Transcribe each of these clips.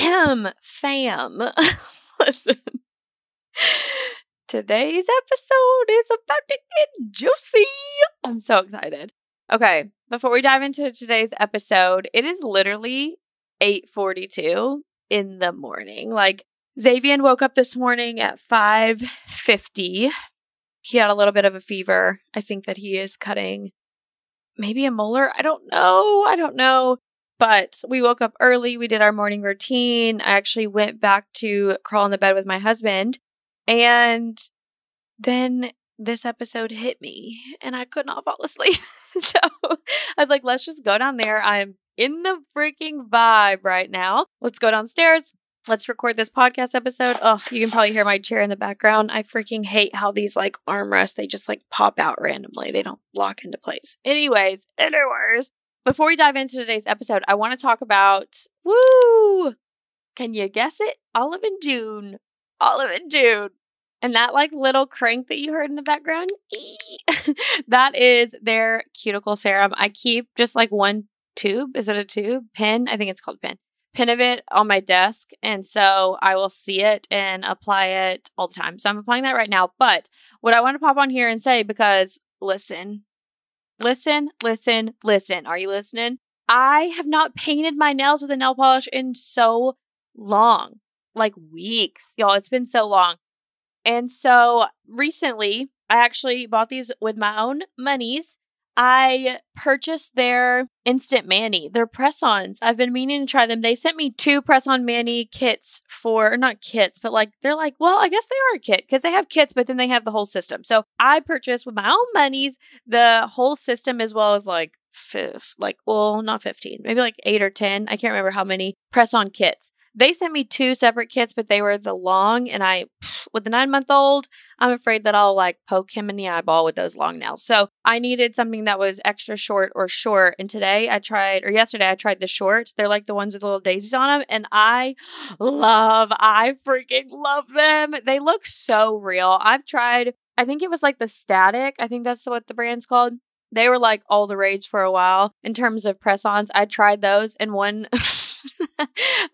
Fam. Listen. Today's episode is about to get juicy. I'm so excited. Okay, before we dive into today's episode, it is literally 8:42 in the morning. Like Xavier woke up this morning at 5:50. He had a little bit of a fever. I think that he is cutting maybe a molar. I don't know. I don't know. But we woke up early. We did our morning routine. I actually went back to crawl in the bed with my husband. And then this episode hit me and I could not fall asleep. so I was like, let's just go down there. I'm in the freaking vibe right now. Let's go downstairs. Let's record this podcast episode. Oh, you can probably hear my chair in the background. I freaking hate how these like armrests, they just like pop out randomly. They don't lock into place. Anyways, anyways, before we dive into today's episode, I want to talk about woo. Can you guess it? Olive and June. Olive and June. And that like little crank that you heard in the background, that is their cuticle serum. I keep just like one tube. Is it a tube? Pin? I think it's called pin. Pin of it on my desk. And so I will see it and apply it all the time. So I'm applying that right now. But what I want to pop on here and say, because listen, Listen, listen, listen. Are you listening? I have not painted my nails with a nail polish in so long, like weeks. Y'all, it's been so long. And so recently, I actually bought these with my own monies I purchased their Instant Mani, their press ons. I've been meaning to try them. They sent me two press on Mani kits for, not kits, but like, they're like, well, I guess they are a kit because they have kits, but then they have the whole system. So I purchased with my own monies the whole system as well as like, fifth, like, well, not 15, maybe like eight or 10. I can't remember how many press on kits. They sent me two separate kits, but they were the long, and I, with the nine month old, I'm afraid that I'll like poke him in the eyeball with those long nails. So I needed something that was extra short or short. And today I tried, or yesterday I tried the short. They're like the ones with little daisies on them, and I love, I freaking love them. They look so real. I've tried, I think it was like the static. I think that's what the brand's called. They were like all the rage for a while in terms of press ons. I tried those, and one.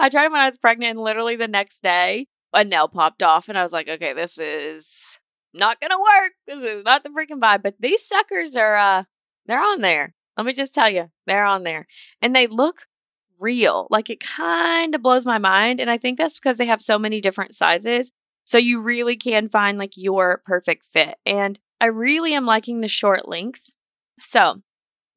I tried it when I was pregnant, and literally the next day, a nail popped off, and I was like, okay, this is not gonna work. This is not the freaking vibe. But these suckers are, uh, they're on there. Let me just tell you, they're on there, and they look real. Like it kind of blows my mind, and I think that's because they have so many different sizes. So you really can find like your perfect fit. And I really am liking the short length. So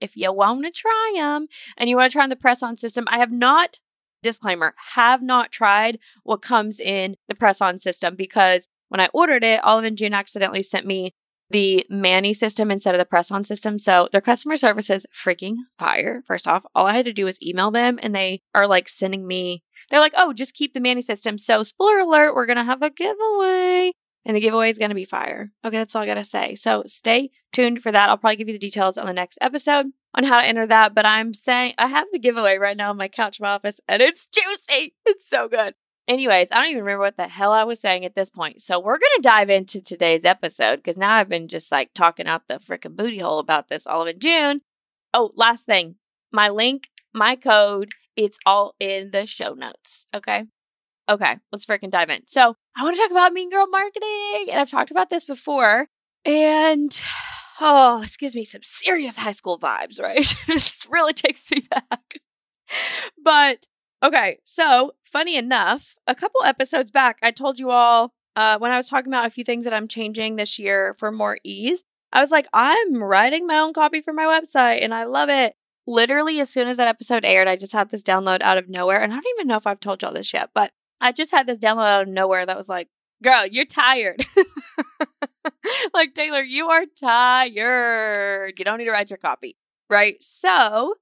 if you want to try them and you want to try on the press on system, I have not, disclaimer, have not tried what comes in the press on system because when I ordered it, Olive and June accidentally sent me the Mani system instead of the press on system. So their customer service is freaking fire. First off, all I had to do was email them and they are like sending me, they're like, oh, just keep the Mani system. So, spoiler alert, we're going to have a giveaway and the giveaway is going to be fire. Okay, that's all I got to say. So stay tuned for that. I'll probably give you the details on the next episode on how to enter that. But I'm saying I have the giveaway right now in my couch in my office and it's juicy. It's so good. Anyways, I don't even remember what the hell I was saying at this point. So we're going to dive into today's episode because now I've been just like talking out the freaking booty hole about this Olive and June. Oh, last thing my link, my code, it's all in the show notes. Okay. Okay, let's freaking dive in. So, I want to talk about Mean Girl marketing, and I've talked about this before. And oh, this gives me some serious high school vibes, right? this really takes me back. But okay, so funny enough, a couple episodes back, I told you all uh, when I was talking about a few things that I'm changing this year for more ease. I was like, I'm writing my own copy for my website, and I love it. Literally, as soon as that episode aired, I just had this download out of nowhere. And I don't even know if I've told y'all this yet, but I just had this download out of nowhere that was like, girl, you're tired. like, Taylor, you are tired. You don't need to write your copy. Right. So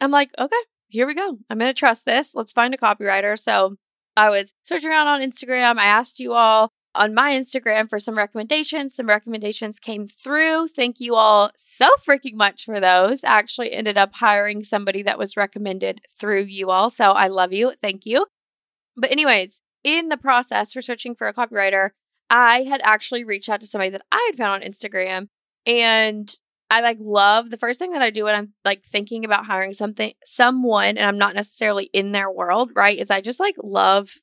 I'm like, okay, here we go. I'm going to trust this. Let's find a copywriter. So I was searching around on Instagram. I asked you all on my Instagram for some recommendations. Some recommendations came through. Thank you all so freaking much for those. I actually ended up hiring somebody that was recommended through you all. So I love you. Thank you. But, anyways, in the process for searching for a copywriter, I had actually reached out to somebody that I had found on Instagram and I like love the first thing that I do when I'm like thinking about hiring something someone and I'm not necessarily in their world, right? Is I just like love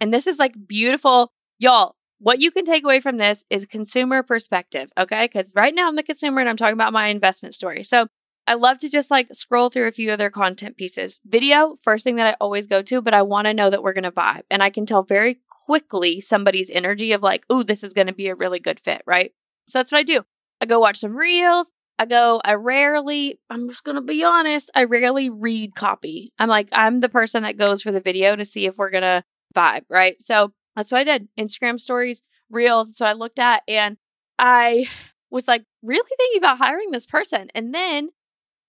and this is like beautiful. Y'all, what you can take away from this is consumer perspective, okay? Cuz right now I'm the consumer and I'm talking about my investment story. So, I love to just like scroll through a few other content pieces. Video, first thing that I always go to, but I want to know that we're going to vibe. And I can tell very quickly somebody's energy of like, ooh, this is going to be a really good fit, right? So that's what I do. I go watch some reels. I go, I rarely, I'm just going to be honest, I rarely read copy. I'm like, I'm the person that goes for the video to see if we're going to vibe, right? So that's what I did. Instagram stories, reels. That's what I looked at. And I was like really thinking about hiring this person. And then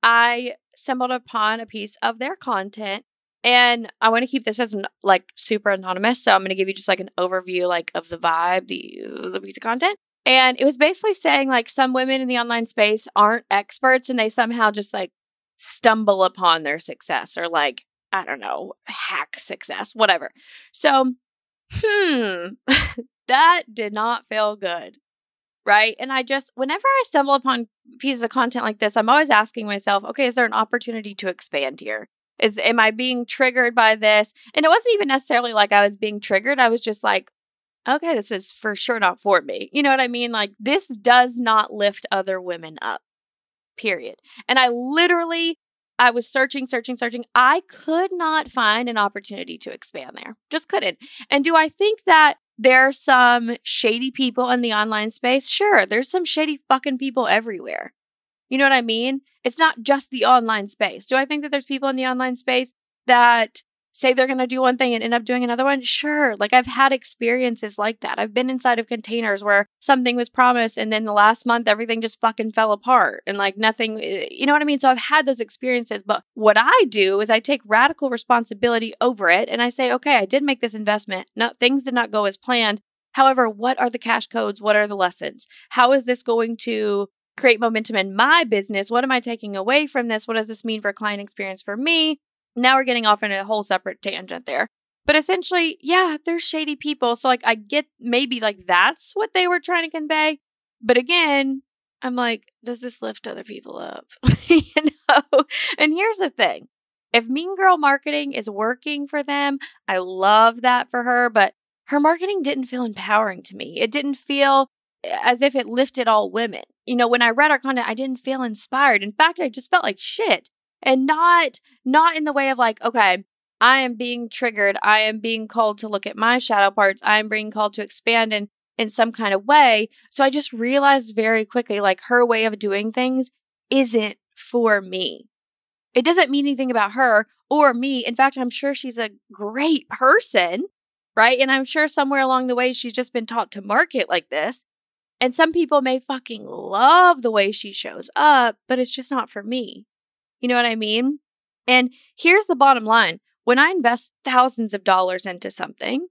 I stumbled upon a piece of their content and I want to keep this as an, like super anonymous. So I'm going to give you just like an overview like of the vibe, the the piece of content. And it was basically saying like some women in the online space aren't experts and they somehow just like stumble upon their success or like, I don't know, hack success, whatever. So, hmm, that did not feel good. Right. And I just, whenever I stumble upon pieces of content like this, I'm always asking myself, okay, is there an opportunity to expand here? Is, am I being triggered by this? And it wasn't even necessarily like I was being triggered. I was just like, okay, this is for sure not for me. You know what I mean? Like, this does not lift other women up, period. And I literally, I was searching, searching, searching. I could not find an opportunity to expand there. Just couldn't. And do I think that there's some shady people in the online space? Sure, there's some shady fucking people everywhere. You know what I mean? It's not just the online space. Do I think that there's people in the online space that say they're going to do one thing and end up doing another one? Sure. Like I've had experiences like that. I've been inside of containers where something was promised and then the last month everything just fucking fell apart and like nothing, eh, you know what I mean? So I've had those experiences. But what I do is I take radical responsibility over it and I say, okay, I did make this investment. No, things did not go as planned. However, what are the cash codes? What are the lessons? How is this going to create momentum in my business? What am I taking away from this? What does this mean for client experience for me? Now we're getting off in a whole separate tangent there. But essentially, yeah, they're shady people. So, like, I get maybe like that's what they were trying to convey. But again, I'm like, does this lift other people up? you know? And here's the thing if Mean Girl marketing is working for them, I love that for her. But her marketing didn't feel empowering to me. It didn't feel eh, as if it lifted all women. You know, when I read her content, I didn't feel inspired. In fact, I just felt like shit and not not in the way of like okay i am being triggered. I am being called to look at my shadow parts. I am being called to expand in in some kind of way. So i just realized very quickly like her way of doing things isn't for me. It doesn't mean anything about her or me. In fact i'm sure she's a great person right? And i'm sure somewhere along the way she's just been taught to market like this. And some people may fucking love the way she shows up but it's just not for me you know what I mean? And here's the bottom line when I invest thousands of dollars into something,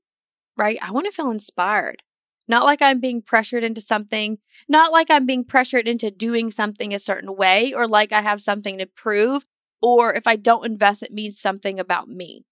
right, I want to feel inspired. Not like I'm being pressured into something, not like I'm being pressured into doing something a certain way or like I have something to prove, or if I don't invest, it means something about me,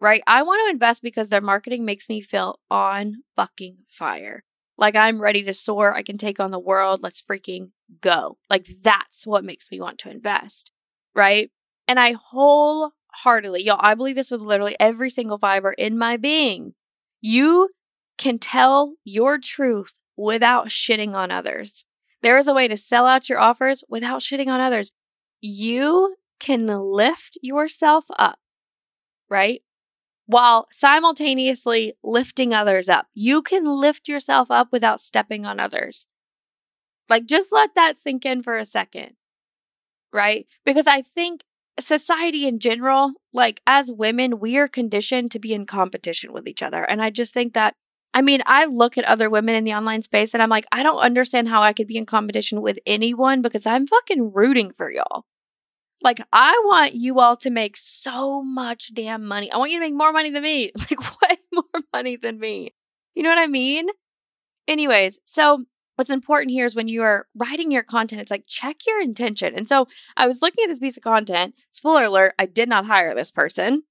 right? I want to invest because their marketing makes me feel on fucking fire. Like I'm ready to soar. I can take on the world. Let's freaking go. Like that's what makes me want to invest right? And I wholeheartedly, y'all, I believe this with literally every single fiber in my being. You can tell your truth without shitting on others. There is a way to sell out your offers without shitting on others. You can lift yourself up, right? While simultaneously lifting others up. You can lift yourself up without stepping on others. Like, just let that sink in for a second right? Because I think society in general, like as women, we are conditioned to be in competition with each other. And I just think that I mean, I look at other women in the online space and I'm like, I don't understand how I could be in competition with anyone because I'm fucking rooting for y'all. Like, I want you all to make so much damn money. I want you to make more money than me. Like, way more money than me. You know what I mean? Anyways, so what's important here is when you are writing your content, it's like check your intention. And so I was looking at this piece of content. Spoiler alert, I did not hire this person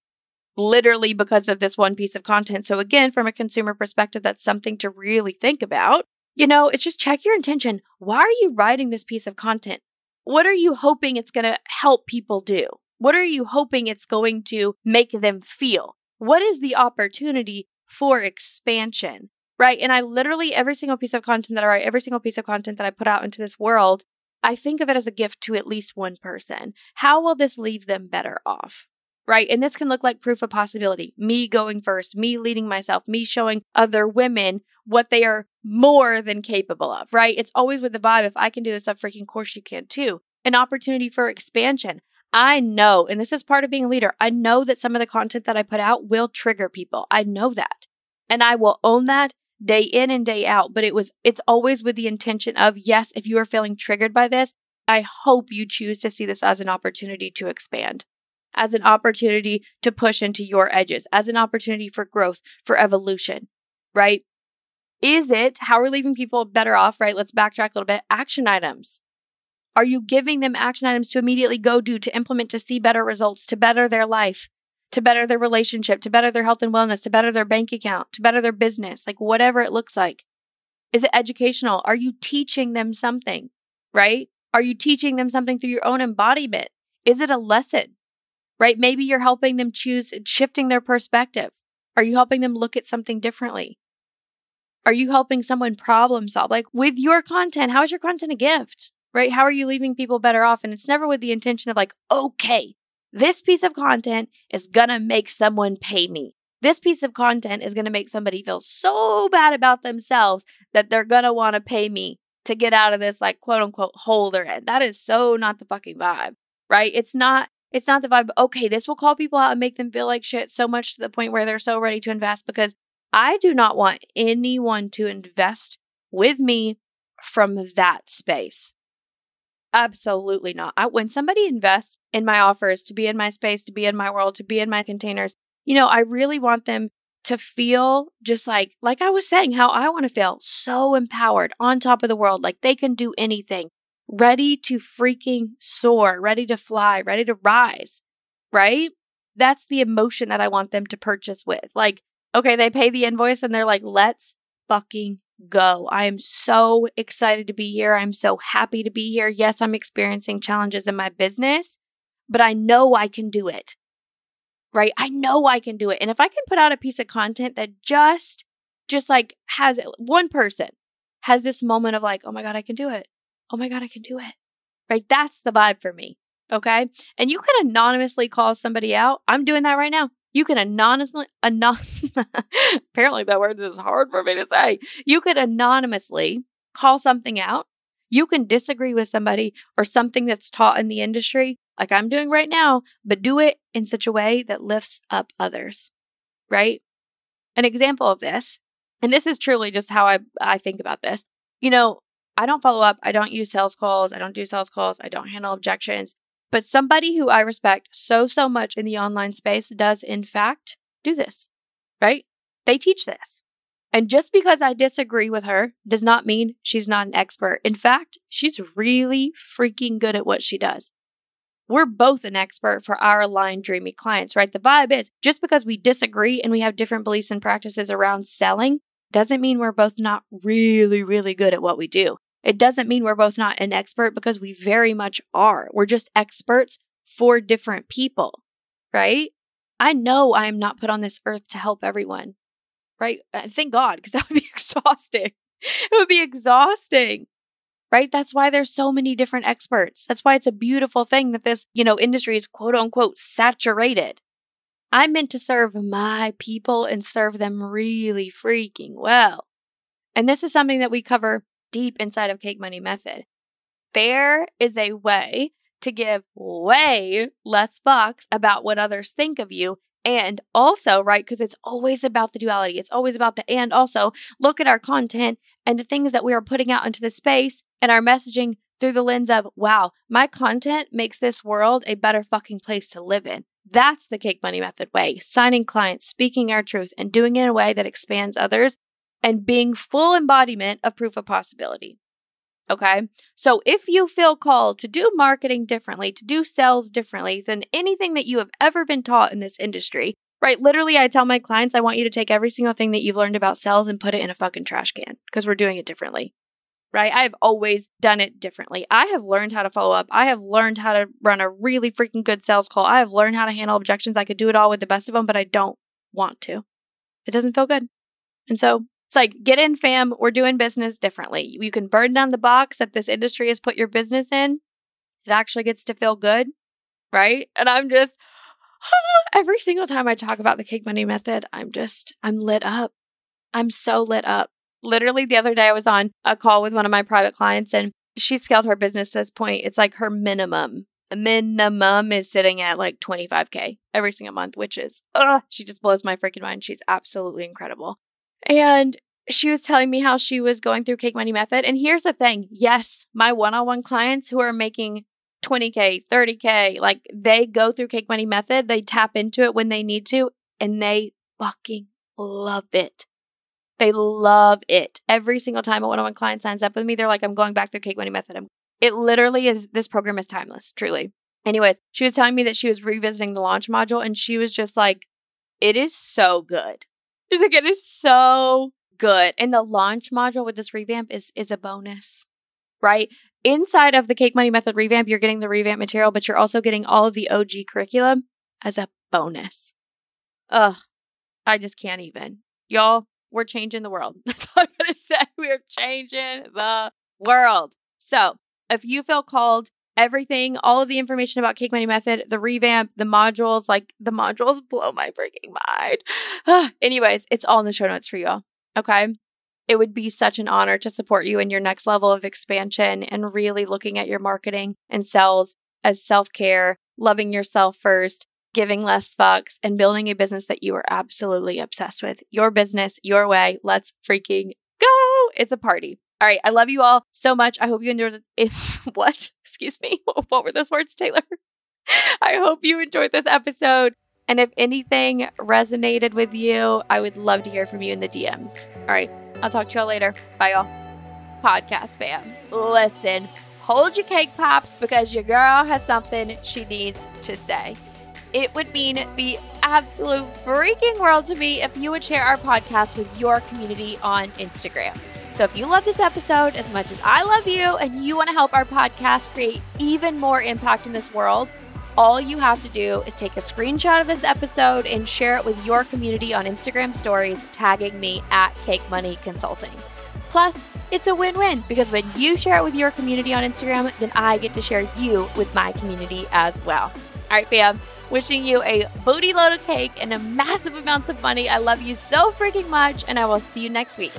literally because of this one piece of content. So, again, from a consumer perspective, that's something to really think about. You know, it's just check your intention. Why are you writing this piece of content? What are you hoping it's going to help people do? What are you hoping it's going to make them feel? What is the opportunity for expansion? Right. And I literally, every single piece of content that I write, every single piece of content that I put out into this world, I think of it as a gift to at least one person. How will this leave them better off? right? And this can look like proof of possibility. Me going first, me leading myself, me showing other women what they are more than capable of, right? It's always with the vibe. If I can do this, of freaking course you can too. An opportunity for expansion. I know, and this is part of being a leader. I know that some of the content that I put out will trigger people. I know that. And I will own that day in and day out. But it was, it's always with the intention of, yes, if you are feeling triggered by this, I hope you choose to see this as an opportunity to expand as an opportunity to push into your edges, as an opportunity for growth, for evolution, right? Is it how we're leaving people better off, right? Let's backtrack a little bit. Action items. Are you giving them action items to immediately go do, to implement, to see better results, to better their life, to better their relationship, to better their health and wellness, to better their bank account, to better their business, like whatever it looks like? Is it educational? Are you teaching them something, right? Are you teaching them something through your own embodiment? Is it a lesson? right? Maybe you're helping them choose, shifting their perspective. Are you helping them look at something differently? Are you helping someone problem solve? Like with your content, how is your content a gift, right? How are you leaving people better off? And it's never with the intention of like, okay, this piece of content is gonna make someone pay me. This piece of content is gonna make somebody feel so bad about themselves that they're gonna wanna pay me to get out of this, like, quote unquote, hole they're in. That is so not the fucking vibe, right? It's not it's not the vibe, okay, this will call people out and make them feel like shit so much to the point where they're so ready to invest because I do not want anyone to invest with me from that space. Absolutely not. I, when somebody invests in my offers to be in my space, to be in my world, to be in my containers, you know, I really want them to feel just like, like I was saying, how I want to feel so empowered on top of the world, like they can do anything ready to freaking soar, ready to fly, ready to rise, right? That's the emotion that I want them to purchase with. Like, okay, they pay the invoice and they're like, let's fucking go. I am so excited to be here. I'm so happy to be here. Yes, I'm experiencing challenges in my business, but I know I can do it. Right? I know I can do it. And if I can put out a piece of content that just, just like has one person has this moment of like, oh my God, I can do it oh my God, I can do it. Right? That's the vibe for me. Okay. And you can anonymously call somebody out. I'm doing that right now. You can anonymously, anon- apparently that word is hard for me to say. You could anonymously call something out. You can disagree with somebody or something that's taught in the industry, like I'm doing right now, but do it in such a way that lifts up others. Right? An example of this, and this is truly just how I, I think about this. You know, I don't follow up. I don't use sales calls. I don't do sales calls. I don't handle objections. But somebody who I respect so, so much in the online space does, in fact, do this, right? They teach this. And just because I disagree with her does not mean she's not an expert. In fact, she's really freaking good at what she does. We're both an expert for our aligned dreamy clients, right? The vibe is just because we disagree and we have different beliefs and practices around selling doesn't mean we're both not really, really good at what we do. It doesn't mean we're both not an expert because we very much are. We're just experts for different people, right? I know I am not put on this earth to help everyone, right? Uh, thank God, because that would be exhausting. It would be exhausting, right? That's why there's so many different experts. That's why it's a beautiful thing that this, you know, industry is quote unquote saturated. I'm meant to serve my people and serve them really freaking well. And this is something that we cover deep inside of Cake Money Method. There is a way to give way less fucks about what others think of you And also, right, because it's always about the duality, it's always about the and also look at our content and the things that we are putting out into the space and our messaging through the lens of, wow, my content makes this world a better fucking place to live in. That's the cake money method way signing clients, speaking our truth, and doing it in a way that expands others and being full embodiment of proof of possibility. Okay. So if you feel called to do marketing differently, to do sales differently than anything that you have ever been taught in this industry, right? Literally, I tell my clients, I want you to take every single thing that you've learned about sales and put it in a fucking trash can because we're doing it differently. Right. I have always done it differently. I have learned how to follow up. I have learned how to run a really freaking good sales call. I have learned how to handle objections. I could do it all with the best of them, but I don't want to. It doesn't feel good. And so it's like, get in, fam. We're doing business differently. You can burn down the box that this industry has put your business in. It actually gets to feel good. Right. And I'm just, every single time I talk about the cake money method, I'm just, I'm lit up. I'm so lit up. Literally, the other day, I was on a call with one of my private clients and she scaled her business to this point. It's like her minimum minimum is sitting at like 25k every single month, which is, ugh, she just blows my freaking mind. She's absolutely incredible. And she was telling me how she was going through Cake Money Method. And here's the thing yes, my one on one clients who are making 20K, 30K, like they go through Cake Money Method, they tap into it when they need to, and they fucking love it. They love it. Every single time a one on one client signs up with me, they're like, I'm going back through Cake Money Method. I'm, it literally is, this program is timeless, truly. Anyways, she was telling me that she was revisiting the launch module and she was just like, it is so good. She's like, it is so good. And the launch module with this revamp is is a bonus, right? Inside of the Cake Money Method revamp, you're getting the revamp material, but you're also getting all of the OG curriculum as a bonus. Ugh, I just can't even. Y'all, we're changing the world. That's all I'm to say. We're changing the world. So if you feel called everything, all of the information about Cake Money Method, the revamp, the modules, like the modules blow my freaking mind. Anyways, it's all in the show notes for you all. Okay. It would be such an honor to support you in your next level of expansion and really looking at your marketing and sales as self care, loving yourself first, giving less fucks, and building a business that you are absolutely obsessed with. Your business, your way. Let's freaking go. It's a party. All right. I love you all so much. I hope you enjoyed it. If what? Excuse me. What were those words, Taylor? I hope you enjoyed this episode. And if anything resonated with you, I would love to hear from you in the DMs. All right. I'll talk to y'all later. Bye, y'all. Podcast fam. Listen, hold your cake pops because your girl has something she needs to say. It would mean the absolute freaking world to me if you would share our podcast with your community on Instagram. So if you love this episode as much as I love you and you want to help our podcast create even more impact in this world, all you have to do is take a screenshot of this episode and share it with your community on Instagram stories, tagging me at Cake Money Consulting. Plus, it's a win win because when you share it with your community on Instagram, then I get to share you with my community as well. All right, fam. Wishing you a booty load of cake and a massive amounts of money. I love you so freaking much, and I will see you next week.